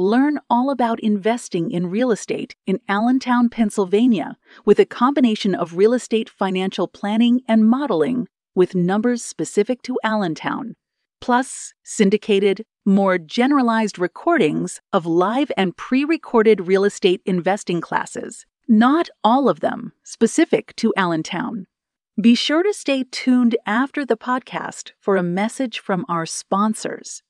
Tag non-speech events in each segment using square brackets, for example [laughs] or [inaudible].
Learn all about investing in real estate in Allentown, Pennsylvania, with a combination of real estate financial planning and modeling with numbers specific to Allentown, plus syndicated, more generalized recordings of live and pre recorded real estate investing classes, not all of them specific to Allentown. Be sure to stay tuned after the podcast for a message from our sponsors.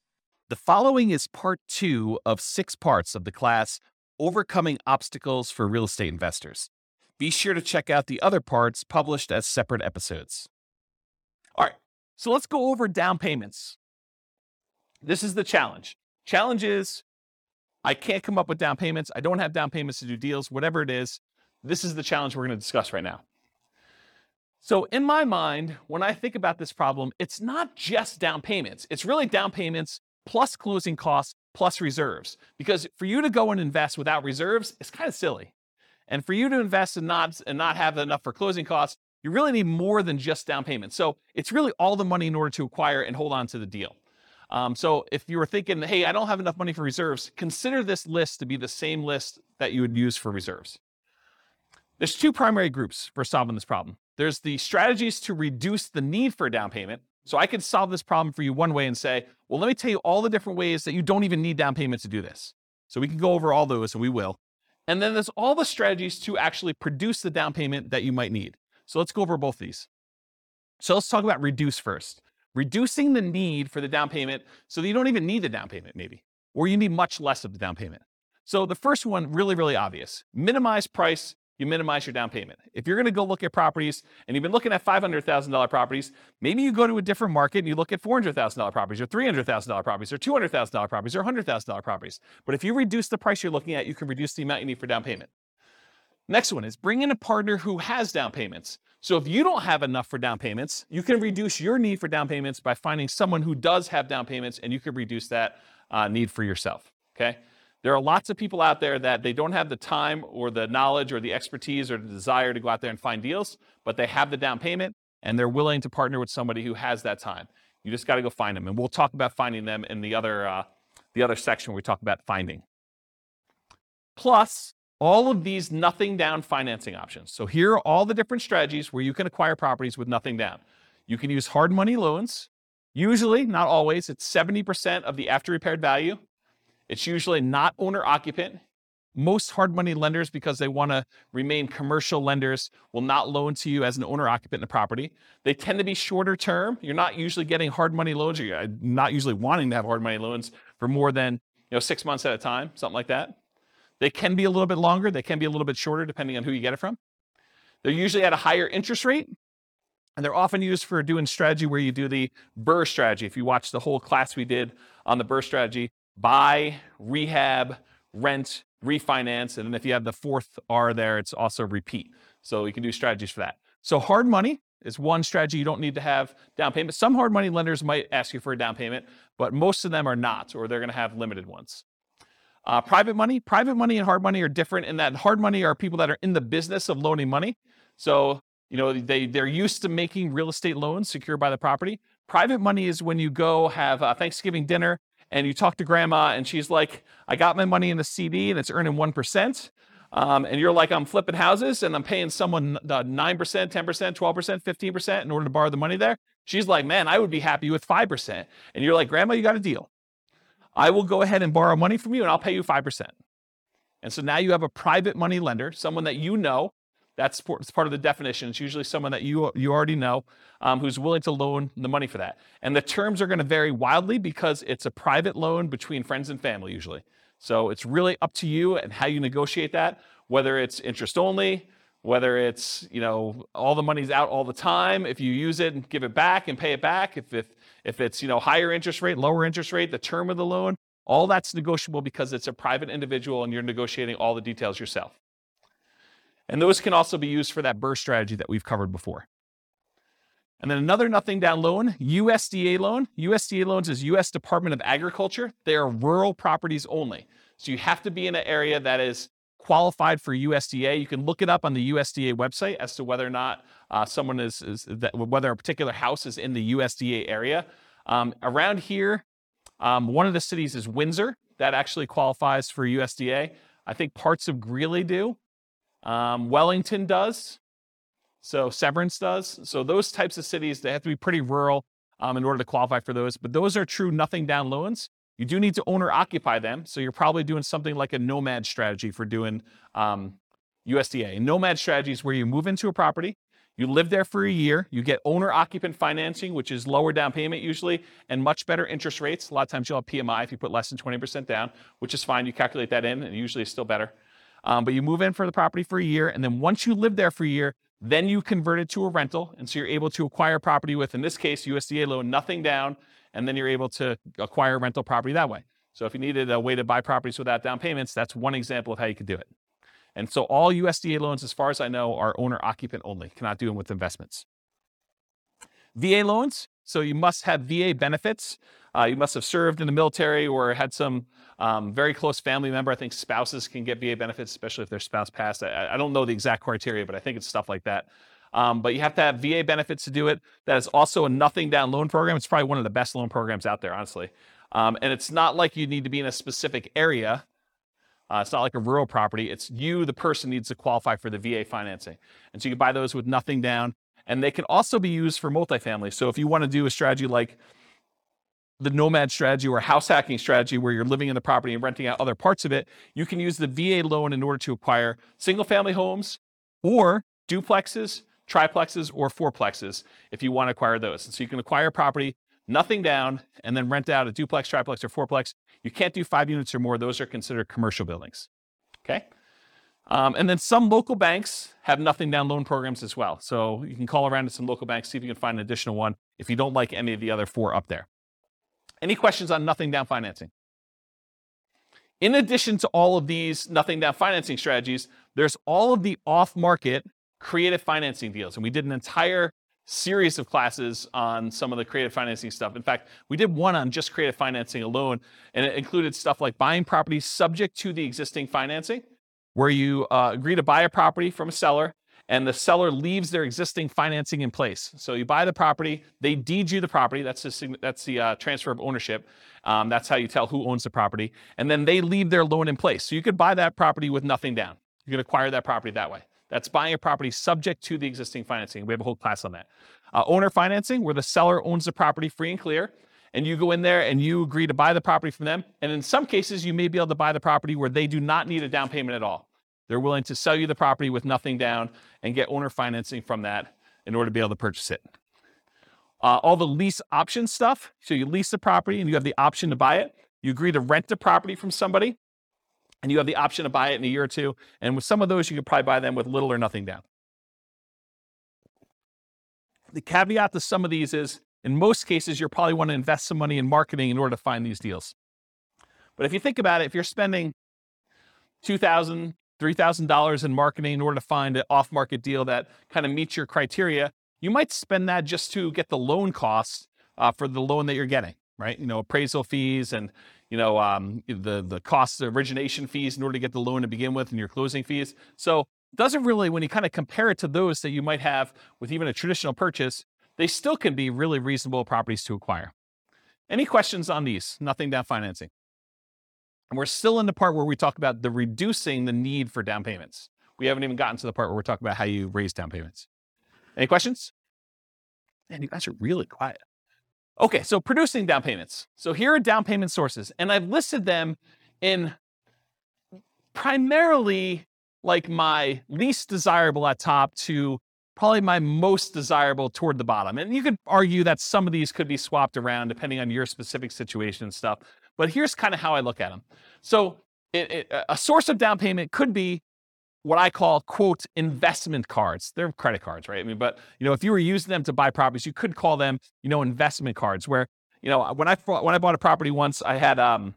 The following is part two of six parts of the class Overcoming Obstacles for Real Estate Investors. Be sure to check out the other parts published as separate episodes. All right, so let's go over down payments. This is the challenge. Challenge is I can't come up with down payments. I don't have down payments to do deals, whatever it is. This is the challenge we're going to discuss right now. So, in my mind, when I think about this problem, it's not just down payments. It's really down payments plus closing costs plus reserves. Because for you to go and invest without reserves is kind of silly. And for you to invest and not and not have enough for closing costs, you really need more than just down payment. So it's really all the money in order to acquire and hold on to the deal. Um, so if you were thinking, hey, I don't have enough money for reserves, consider this list to be the same list that you would use for reserves. There's two primary groups for solving this problem. There's the strategies to reduce the need for a down payment, so I could solve this problem for you one way and say, well, let me tell you all the different ways that you don't even need down payment to do this. So we can go over all those and we will. And then there's all the strategies to actually produce the down payment that you might need. So let's go over both these. So let's talk about reduce first. Reducing the need for the down payment so that you don't even need the down payment, maybe, or you need much less of the down payment. So the first one, really, really obvious minimize price you minimize your down payment. If you're going to go look at properties and you've been looking at $500,000 properties, maybe you go to a different market and you look at $400,000 properties or $300,000 properties or $200,000 properties or $100,000 properties. But if you reduce the price you're looking at, you can reduce the amount you need for down payment. Next one is bring in a partner who has down payments. So if you don't have enough for down payments, you can reduce your need for down payments by finding someone who does have down payments and you can reduce that uh, need for yourself. Okay? There are lots of people out there that they don't have the time or the knowledge or the expertise or the desire to go out there and find deals, but they have the down payment and they're willing to partner with somebody who has that time. You just got to go find them, and we'll talk about finding them in the other uh, the other section where we talk about finding. Plus, all of these nothing down financing options. So here are all the different strategies where you can acquire properties with nothing down. You can use hard money loans. Usually, not always, it's 70% of the after repaired value. It's usually not owner occupant. Most hard money lenders, because they want to remain commercial lenders, will not loan to you as an owner occupant in the property. They tend to be shorter term. You're not usually getting hard money loans, you're uh, not usually wanting to have hard money loans for more than you know six months at a time, something like that. They can be a little bit longer. They can be a little bit shorter, depending on who you get it from. They're usually at a higher interest rate, and they're often used for doing strategy where you do the BRRRR strategy. If you watch the whole class we did on the BRRRR strategy, buy, rehab, rent, refinance. And then if you have the fourth R there, it's also repeat. So you can do strategies for that. So hard money is one strategy you don't need to have down payment. Some hard money lenders might ask you for a down payment, but most of them are not, or they're going to have limited ones. Uh, private money, private money and hard money are different in that hard money are people that are in the business of loaning money. So, you know, they, they're used to making real estate loans secured by the property. Private money is when you go have a Thanksgiving dinner and you talk to grandma and she's like, I got my money in the CD and it's earning 1%. Um, and you're like, I'm flipping houses and I'm paying someone 9%, 10%, 12%, 15% in order to borrow the money there. She's like, man, I would be happy with 5%. And you're like, grandma, you got a deal. I will go ahead and borrow money from you and I'll pay you 5%. And so now you have a private money lender, someone that you know that's part of the definition. It's usually someone that you, you already know um, who's willing to loan the money for that. And the terms are going to vary wildly because it's a private loan between friends and family usually. So it's really up to you and how you negotiate that, whether it's interest only, whether it's, you know, all the money's out all the time. If you use it and give it back and pay it back, if, if, if it's, you know, higher interest rate, lower interest rate, the term of the loan, all that's negotiable because it's a private individual and you're negotiating all the details yourself. And those can also be used for that BRRRR strategy that we've covered before. And then another nothing down loan, USDA loan. USDA loans is US Department of Agriculture. They are rural properties only. So you have to be in an area that is qualified for USDA. You can look it up on the USDA website as to whether or not uh, someone is, is that, whether a particular house is in the USDA area. Um, around here, um, one of the cities is Windsor. That actually qualifies for USDA. I think parts of Greeley do. Um, Wellington does. So Severance does. So those types of cities, they have to be pretty rural um, in order to qualify for those. But those are true nothing down loans. You do need to owner occupy them. So you're probably doing something like a nomad strategy for doing um, USDA. A nomad strategy is where you move into a property, you live there for a year, you get owner occupant financing, which is lower down payment usually, and much better interest rates. A lot of times you'll have PMI if you put less than 20% down, which is fine. You calculate that in, and usually it's still better. Um, but you move in for the property for a year, and then once you live there for a year, then you convert it to a rental. And so you're able to acquire property with, in this case, USDA loan, nothing down. And then you're able to acquire rental property that way. So if you needed a way to buy properties without down payments, that's one example of how you could do it. And so all USDA loans, as far as I know, are owner occupant only, cannot do them with investments. VA loans, so you must have VA benefits. Uh, you must have served in the military or had some um, very close family member. I think spouses can get VA benefits, especially if their spouse passed. I, I don't know the exact criteria, but I think it's stuff like that. Um, but you have to have VA benefits to do it. That is also a nothing down loan program. It's probably one of the best loan programs out there, honestly. Um, and it's not like you need to be in a specific area. Uh, it's not like a rural property. It's you, the person, needs to qualify for the VA financing. And so you can buy those with nothing down. And they can also be used for multifamily. So if you want to do a strategy like the nomad strategy or house hacking strategy where you're living in the property and renting out other parts of it, you can use the VA loan in order to acquire single family homes or duplexes, triplexes, or fourplexes if you want to acquire those. And so you can acquire property, nothing down, and then rent out a duplex, triplex, or fourplex. You can't do five units or more. Those are considered commercial buildings. Okay? Um, and then some local banks have nothing down loan programs as well. So you can call around to some local banks, see if you can find an additional one if you don't like any of the other four up there. Any questions on nothing down financing? In addition to all of these nothing down financing strategies, there's all of the off market creative financing deals. And we did an entire series of classes on some of the creative financing stuff. In fact, we did one on just creative financing alone, and it included stuff like buying properties subject to the existing financing, where you uh, agree to buy a property from a seller and the seller leaves their existing financing in place. So you buy the property, they deed you the property. That's the, that's the uh, transfer of ownership. Um, that's how you tell who owns the property. And then they leave their loan in place. So you could buy that property with nothing down. You can acquire that property that way. That's buying a property subject to the existing financing. We have a whole class on that. Uh, owner financing, where the seller owns the property free and clear, and you go in there and you agree to buy the property from them. And in some cases, you may be able to buy the property where they do not need a down payment at all. They're willing to sell you the property with nothing down and get owner financing from that in order to be able to purchase it. Uh, all the lease option stuff. So you lease the property and you have the option to buy it. You agree to rent the property from somebody and you have the option to buy it in a year or two. And with some of those, you could probably buy them with little or nothing down. The caveat to some of these is in most cases, you'll probably want to invest some money in marketing in order to find these deals. But if you think about it, if you're spending 2000 $3,000 in marketing in order to find an off market deal that kind of meets your criteria, you might spend that just to get the loan costs uh, for the loan that you're getting, right? You know, appraisal fees and, you know, um, the, the cost of origination fees in order to get the loan to begin with and your closing fees. So doesn't really, when you kind of compare it to those that you might have with even a traditional purchase, they still can be really reasonable properties to acquire. Any questions on these? Nothing down financing. And we're still in the part where we talk about the reducing the need for down payments. We haven't even gotten to the part where we're talking about how you raise down payments. Any questions? Man, you guys are really quiet. Okay, so producing down payments. So here are down payment sources, and I've listed them in primarily like my least desirable at top to probably my most desirable toward the bottom. And you could argue that some of these could be swapped around depending on your specific situation and stuff. But here's kind of how I look at them. So it, it, a source of down payment could be what I call quote investment cards. They're credit cards, right? I mean, but you know, if you were using them to buy properties, you could call them, you know, investment cards. Where you know, when I when I bought a property once, I had um,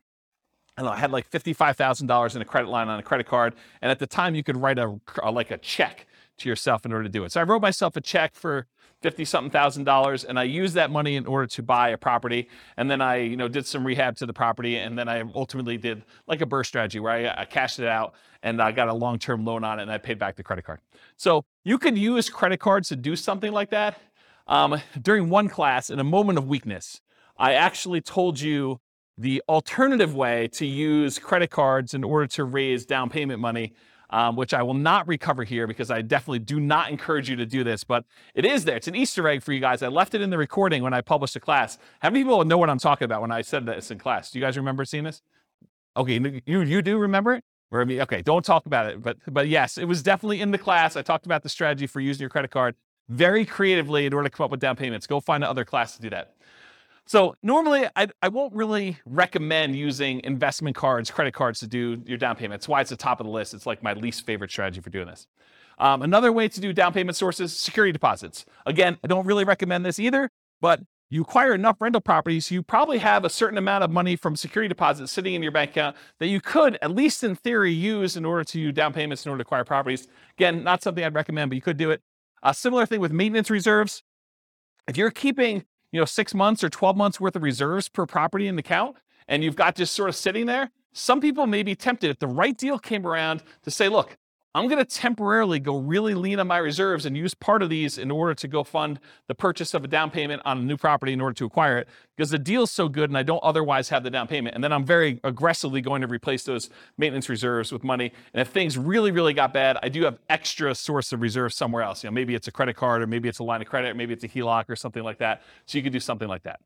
I, know, I had like $55,000 in a credit line on a credit card. And at the time, you could write a, a, like a check to yourself in order to do it. So I wrote myself a check for 50 something thousand dollars and I used that money in order to buy a property. And then I, you know, did some rehab to the property. And then I ultimately did like a burst strategy where I, I cashed it out and I got a long term loan on it and I paid back the credit card. So you could use credit cards to do something like that. Um, during one class, in a moment of weakness, I actually told you the alternative way to use credit cards in order to raise down payment money um, which I will not recover here because I definitely do not encourage you to do this, but it is there. It's an Easter egg for you guys. I left it in the recording when I published the class. How many people know what I'm talking about when I said that it's in class? Do you guys remember seeing this? Okay, you you do remember it? Or, I mean, okay, don't talk about it, but but yes, it was definitely in the class. I talked about the strategy for using your credit card very creatively in order to come up with down payments. Go find another class to do that. So normally I, I won't really recommend using investment cards, credit cards to do your down payment. That's why it's the top of the list. It's like my least favorite strategy for doing this. Um, another way to do down payment sources, security deposits. Again, I don't really recommend this either, but you acquire enough rental properties, you probably have a certain amount of money from security deposits sitting in your bank account that you could, at least in theory, use in order to do down payments in order to acquire properties. Again, not something I'd recommend, but you could do it. A similar thing with maintenance reserves. If you're keeping you know, six months or 12 months worth of reserves per property in the account, and you've got just sort of sitting there, some people may be tempted if the right deal came around to say, look, I'm going to temporarily go really lean on my reserves and use part of these in order to go fund the purchase of a down payment on a new property in order to acquire it because the deal's so good and I don't otherwise have the down payment. And then I'm very aggressively going to replace those maintenance reserves with money. And if things really, really got bad, I do have extra source of reserves somewhere else. You know, maybe it's a credit card or maybe it's a line of credit, or maybe it's a HELOC or something like that. So you could do something like that.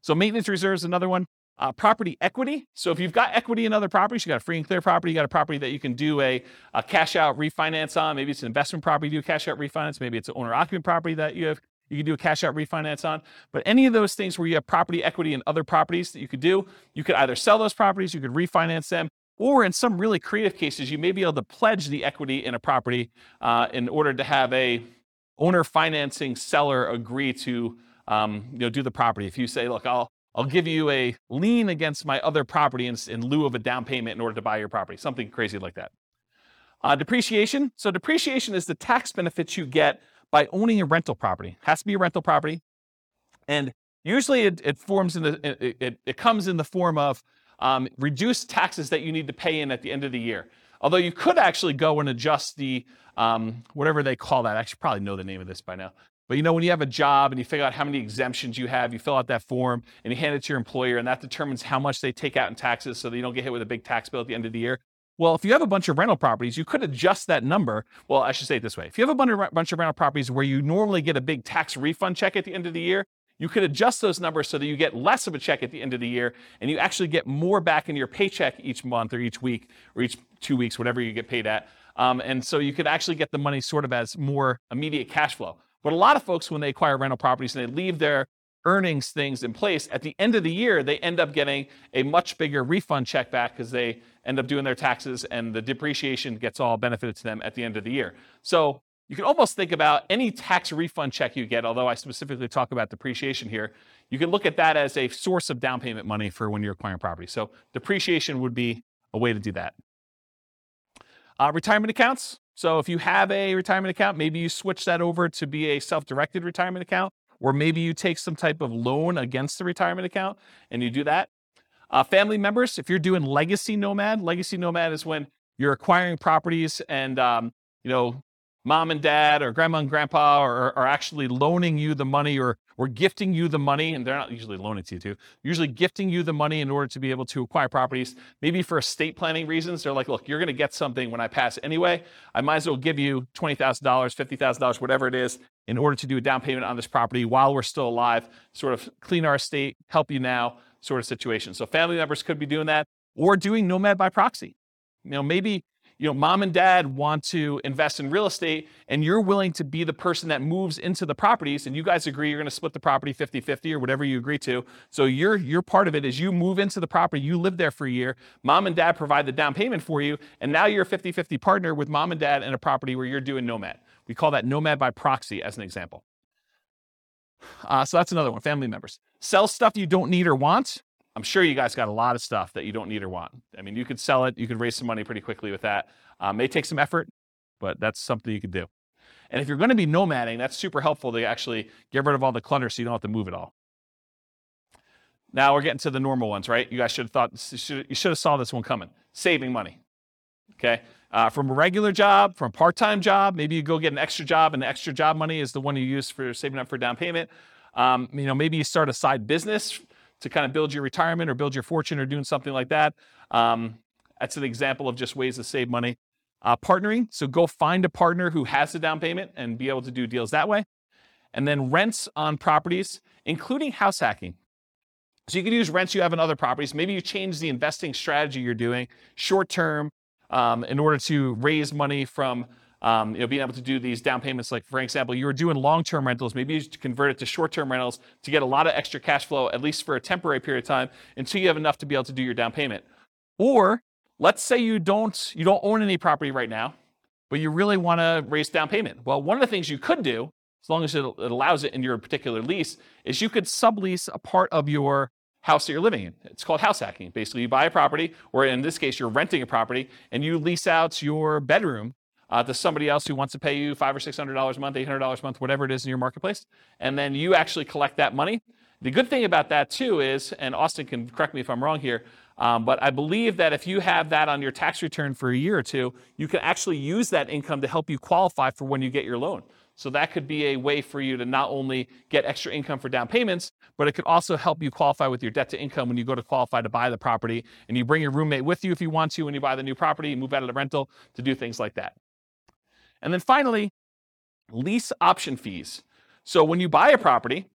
So maintenance reserves, another one. Uh, property equity. So if you've got equity in other properties, you got a free and clear property, you got a property that you can do a, a cash out refinance on. Maybe it's an investment property, do a cash out refinance. Maybe it's an owner occupant property that you have you can do a cash out refinance on. But any of those things where you have property equity in other properties that you could do, you could either sell those properties, you could refinance them, or in some really creative cases, you may be able to pledge the equity in a property uh, in order to have a owner financing seller agree to um, you know do the property. If you say, look, I'll I'll give you a lien against my other property in, in lieu of a down payment in order to buy your property, something crazy like that. Uh, depreciation. So, depreciation is the tax benefits you get by owning a rental property. It has to be a rental property. And usually it, it forms in the, it, it, it, comes in the form of um, reduced taxes that you need to pay in at the end of the year. Although you could actually go and adjust the, um, whatever they call that. I actually probably know the name of this by now. But you know, when you have a job and you figure out how many exemptions you have, you fill out that form and you hand it to your employer, and that determines how much they take out in taxes so that you don't get hit with a big tax bill at the end of the year. Well, if you have a bunch of rental properties, you could adjust that number. Well, I should say it this way if you have a bunch of rental properties where you normally get a big tax refund check at the end of the year, you could adjust those numbers so that you get less of a check at the end of the year and you actually get more back in your paycheck each month or each week or each two weeks, whatever you get paid at. Um, and so you could actually get the money sort of as more immediate cash flow. But a lot of folks, when they acquire rental properties and they leave their earnings things in place, at the end of the year, they end up getting a much bigger refund check back because they end up doing their taxes and the depreciation gets all benefited to them at the end of the year. So you can almost think about any tax refund check you get, although I specifically talk about depreciation here, you can look at that as a source of down payment money for when you're acquiring property. So depreciation would be a way to do that. Uh, retirement accounts. So if you have a retirement account, maybe you switch that over to be a self-directed retirement account, or maybe you take some type of loan against the retirement account and you do that. Uh, family members, if you're doing legacy nomad, legacy nomad is when you're acquiring properties and um, you know mom and dad or grandma and grandpa are, are actually loaning you the money or, or gifting you the money, and they're not usually loaning to you too, usually gifting you the money in order to be able to acquire properties. Maybe for estate planning reasons, they're like, look, you're going to get something when I pass anyway. I might as well give you $20,000, $50,000, whatever it is, in order to do a down payment on this property while we're still alive, sort of clean our estate, help you now, sort of situation. So family members could be doing that or doing nomad by proxy. You know, maybe you know, mom and dad want to invest in real estate and you're willing to be the person that moves into the properties and you guys agree you're going to split the property 50-50 or whatever you agree to. So you're you're part of it is you move into the property, you live there for a year, mom and dad provide the down payment for you, and now you're a 50-50 partner with mom and dad in a property where you're doing nomad. We call that nomad by proxy as an example. Uh, so that's another one, family members. Sell stuff you don't need or want. I'm sure you guys got a lot of stuff that you don't need or want. I mean, you could sell it, you could raise some money pretty quickly with that. Um, may take some effort, but that's something you could do. And if you're going to be nomading, that's super helpful to actually get rid of all the clutter so you don't have to move it all. Now we're getting to the normal ones, right? You guys should have thought, you should have saw this one coming. Saving money. Okay. Uh, from a regular job, from a part-time job, maybe you go get an extra job, and the extra job money is the one you use for saving up for down payment. Um, you know, maybe you start a side business to kind of build your retirement or build your fortune or doing something like that. Um, that's an example of just ways to save money. Uh, partnering, so go find a partner who has the down payment and be able to do deals that way. And then rents on properties, including house hacking. So you can use rents you have in other properties. Maybe you change the investing strategy you're doing short term um, in order to raise money from um, you know, being able to do these down payments. Like for example, you were doing long-term rentals. Maybe you convert it to short-term rentals to get a lot of extra cash flow, at least for a temporary period of time, until you have enough to be able to do your down payment. Or let's say you don't you don't own any property right now, but you really want to raise down payment. Well, one of the things you could do, as long as it, it allows it in your particular lease, is you could sublease a part of your house that you're living in. It's called house hacking. Basically, you buy a property, or in this case, you're renting a property, and you lease out your bedroom uh, to somebody else who wants to pay you five or six hundred dollars a month, eight hundred dollars a month, whatever it is in your marketplace, and then you actually collect that money. The good thing about that too is, and Austin can correct me if I'm wrong here, um, but I believe that if you have that on your tax return for a year or two, you can actually use that income to help you qualify for when you get your loan. So that could be a way for you to not only get extra income for down payments, but it could also help you qualify with your debt to income when you go to qualify to buy the property. And you bring your roommate with you if you want to when you buy the new property, you move out of the rental to do things like that. And then finally, lease option fees. So when you buy a property,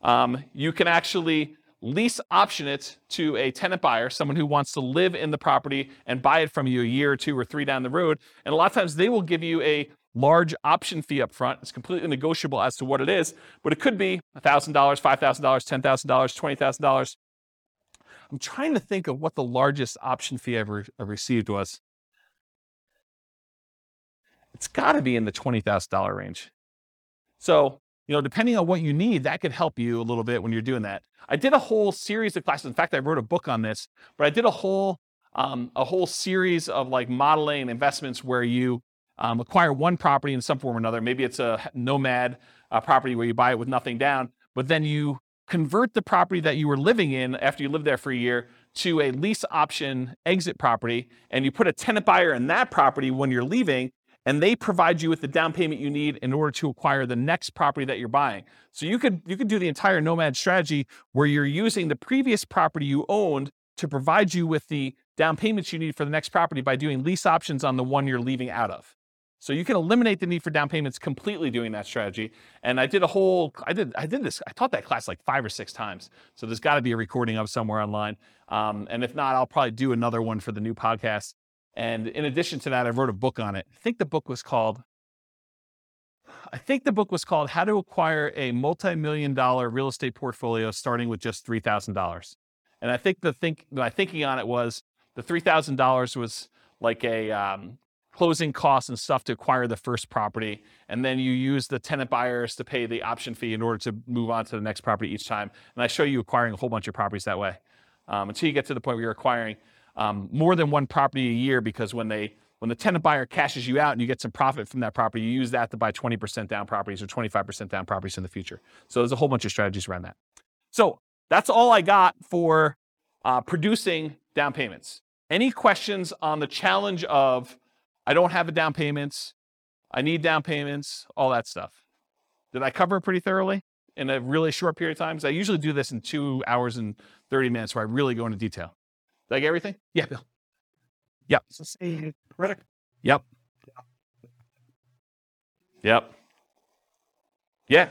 um, you can actually lease option it to a tenant buyer, someone who wants to live in the property and buy it from you a year or two or three down the road. And a lot of times they will give you a large option fee up front. It's completely negotiable as to what it is, but it could be $1,000, $5,000, $10,000, $20,000. I'm trying to think of what the largest option fee I ever received was. It's got to be in the $20,000 range. So, you know, depending on what you need, that could help you a little bit when you're doing that. I did a whole series of classes. In fact, I wrote a book on this, but I did a whole um, a whole series of like modeling investments where you um, acquire one property in some form or another. Maybe it's a nomad uh, property where you buy it with nothing down, but then you convert the property that you were living in after you lived there for a year to a lease option exit property, and you put a tenant buyer in that property when you're leaving, and they provide you with the down payment you need in order to acquire the next property that you're buying. So you could you could do the entire nomad strategy where you're using the previous property you owned to provide you with the down payments you need for the next property by doing lease options on the one you're leaving out of. So you can eliminate the need for down payments completely doing that strategy. And I did a whole, I did, I did this, I taught that class like five or six times. So there's got to be a recording of somewhere online. Um, and if not, I'll probably do another one for the new podcast. And in addition to that, I wrote a book on it. I think the book was called, I think the book was called How to Acquire a Multi-Million Dollar Real Estate Portfolio Starting with Just $3,000. And I think the think, my thinking on it was the $3,000 was like a, um, closing costs and stuff to acquire the first property. And then you use the tenant buyers to pay the option fee in order to move on to the next property each time. And I show you acquiring a whole bunch of properties that way um, until you get to the point where you're acquiring um, more than one property a year because when they when the tenant buyer cashes you out and you get some profit from that property, you use that to buy 20% down properties or 25% down properties in the future. So there's a whole bunch of strategies around that. So that's all I got for uh, producing down payments. Any questions on the challenge of I don't have a down payments. I need down payments, all that stuff. Did I cover it pretty thoroughly in a really short period of time? Because I usually do this in two hours and 30 minutes where I really go into detail. Did I get everything? Yeah, Bill. Yep. So say correct. Yep. Yep. Yeah.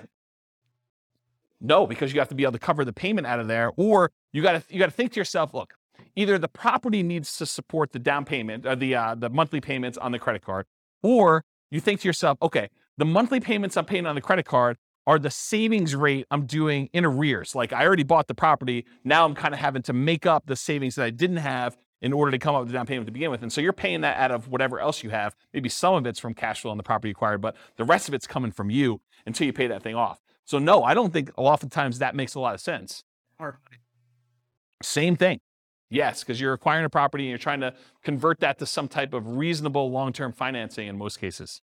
No, because you have to be able to cover the payment out of there, or you got to you got to think to yourself, look, either the property needs to support the down payment or uh, the uh, the monthly payments on the credit card, or you think to yourself, okay, the monthly payments I'm paying on the credit card are the savings rate I'm doing in arrears. Like I already bought the property, now I'm kind of having to make up the savings that I didn't have in order to come up with the down payment to begin with. And so you're paying that out of whatever else you have. Maybe some of it's from cash flow on the property acquired, but the rest of it's coming from you until you pay that thing off. So no, I don't think oftentimes that makes a lot of sense. Same thing. Yes, because you're acquiring a property and you're trying to convert that to some type of reasonable long term financing in most cases.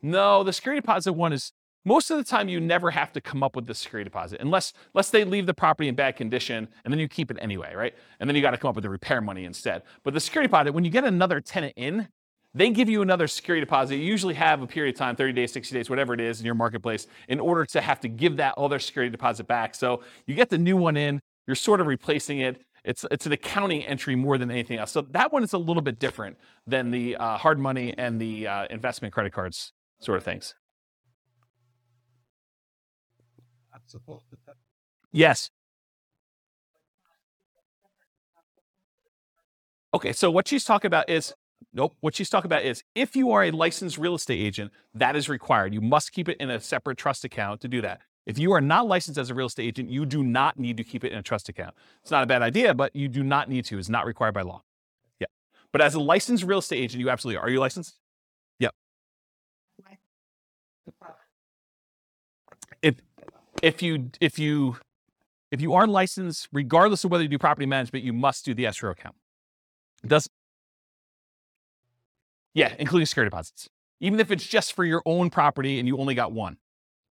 No, the security deposit one is most of the time you never have to come up with the security deposit unless unless they leave the property in bad condition and then you keep it anyway, right? And then you got to come up with the repair money instead. But the security deposit, when you get another tenant in, they give you another security deposit. You usually have a period of time, 30 days, 60 days, whatever it is in your marketplace, in order to have to give that other security deposit back. So you get the new one in, you're sort of replacing it. It's, it's an accounting entry more than anything else. So that one is a little bit different than the uh, hard money and the uh, investment credit cards sort of things. Yes. Okay, so what she's talking about is nope. What she's talking about is if you are a licensed real estate agent, that is required. You must keep it in a separate trust account to do that. If you are not licensed as a real estate agent, you do not need to keep it in a trust account. It's not a bad idea, but you do not need to. It's not required by law. Yeah. But as a licensed real estate agent, you absolutely are. Are you licensed? Yep. If if you if you if you are licensed, regardless of whether you do property management, you must do the escrow account. It does yeah, including security deposits. Even if it's just for your own property and you only got one,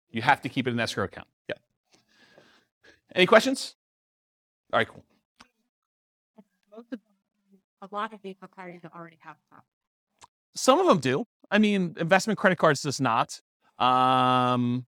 you have to keep it in escrow account. Yeah. Any questions? All right, cool. Most of, a lot of these require already have that. Some of them do. I mean, investment credit cards does not. Um,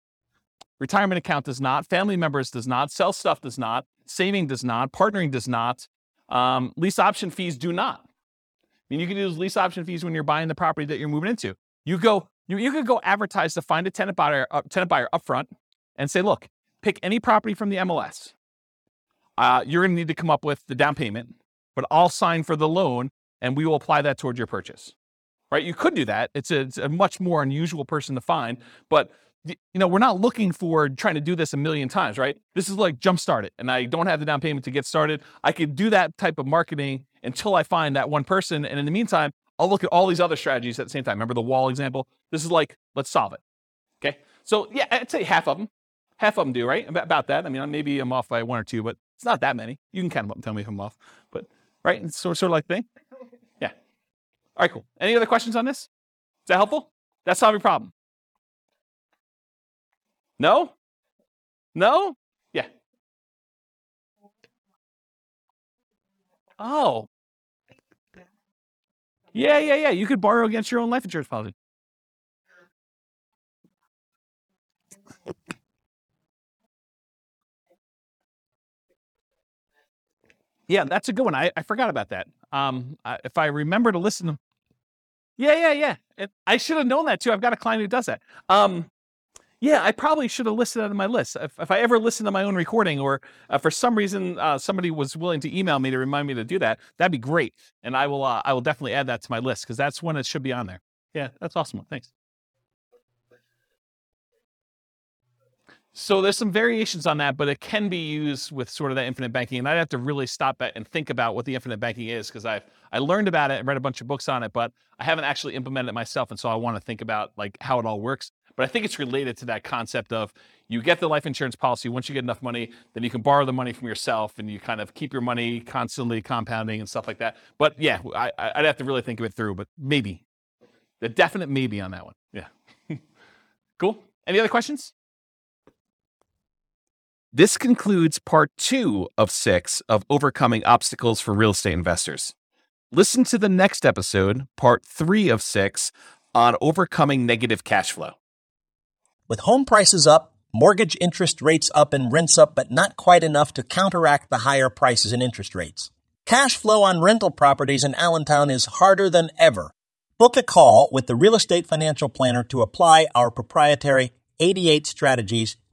retirement account does not. Family members does not. Sell stuff does not. Saving does not. Partnering does not. Um, lease option fees do not. I mean, you can use lease option fees when you're buying the property that you're moving into. You go, you, you could go advertise to find a tenant buyer, uh, tenant buyer up front and say, look, pick any property from the MLS. Uh, you're going to need to come up with the down payment, but I'll sign for the loan and we will apply that towards your purchase. Right? You could do that. It's a, it's a much more unusual person to find, but you know, we're not looking for trying to do this a million times, right? This is like jumpstart it, and I don't have the down payment to get started. I could do that type of marketing until I find that one person, and in the meantime, I'll look at all these other strategies at the same time. Remember the wall example? This is like, let's solve it. Okay. So yeah, I'd say half of them, half of them do right about that. I mean, maybe I'm off by one or two, but it's not that many. You can count them up and tell me if I'm off, but right, it's sort sort of like thing. [laughs] Yeah. All right, cool. Any other questions on this? Is that helpful? That's solving problem. No? No? Yeah. Oh. Yeah, yeah, yeah. You could borrow against your own life insurance policy. Yeah, that's a good one. I, I forgot about that. Um, I, if I remember to listen to, yeah, yeah, yeah. It, I should have known that too. I've got a client who does that. Um, yeah, I probably should have listed that on my list. If, if I ever listen to my own recording, or uh, for some reason uh, somebody was willing to email me to remind me to do that, that'd be great. And I will, uh, I will definitely add that to my list because that's one that should be on there. Yeah, that's awesome. Thanks. So there's some variations on that, but it can be used with sort of that infinite banking. And I'd have to really stop and think about what the infinite banking is because I've I learned about it and read a bunch of books on it, but I haven't actually implemented it myself. And so I want to think about like how it all works. But I think it's related to that concept of you get the life insurance policy. Once you get enough money, then you can borrow the money from yourself and you kind of keep your money constantly compounding and stuff like that. But yeah, I, I'd have to really think of it through, but maybe. The definite maybe on that one. Yeah. [laughs] cool. Any other questions? This concludes part two of six of Overcoming Obstacles for Real Estate Investors. Listen to the next episode, part three of six, on overcoming negative cash flow. With home prices up, mortgage interest rates up, and rents up, but not quite enough to counteract the higher prices and interest rates. Cash flow on rental properties in Allentown is harder than ever. Book a call with the Real Estate Financial Planner to apply our proprietary 88 strategies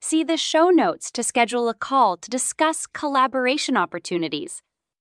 See the show notes to schedule a call to discuss collaboration opportunities.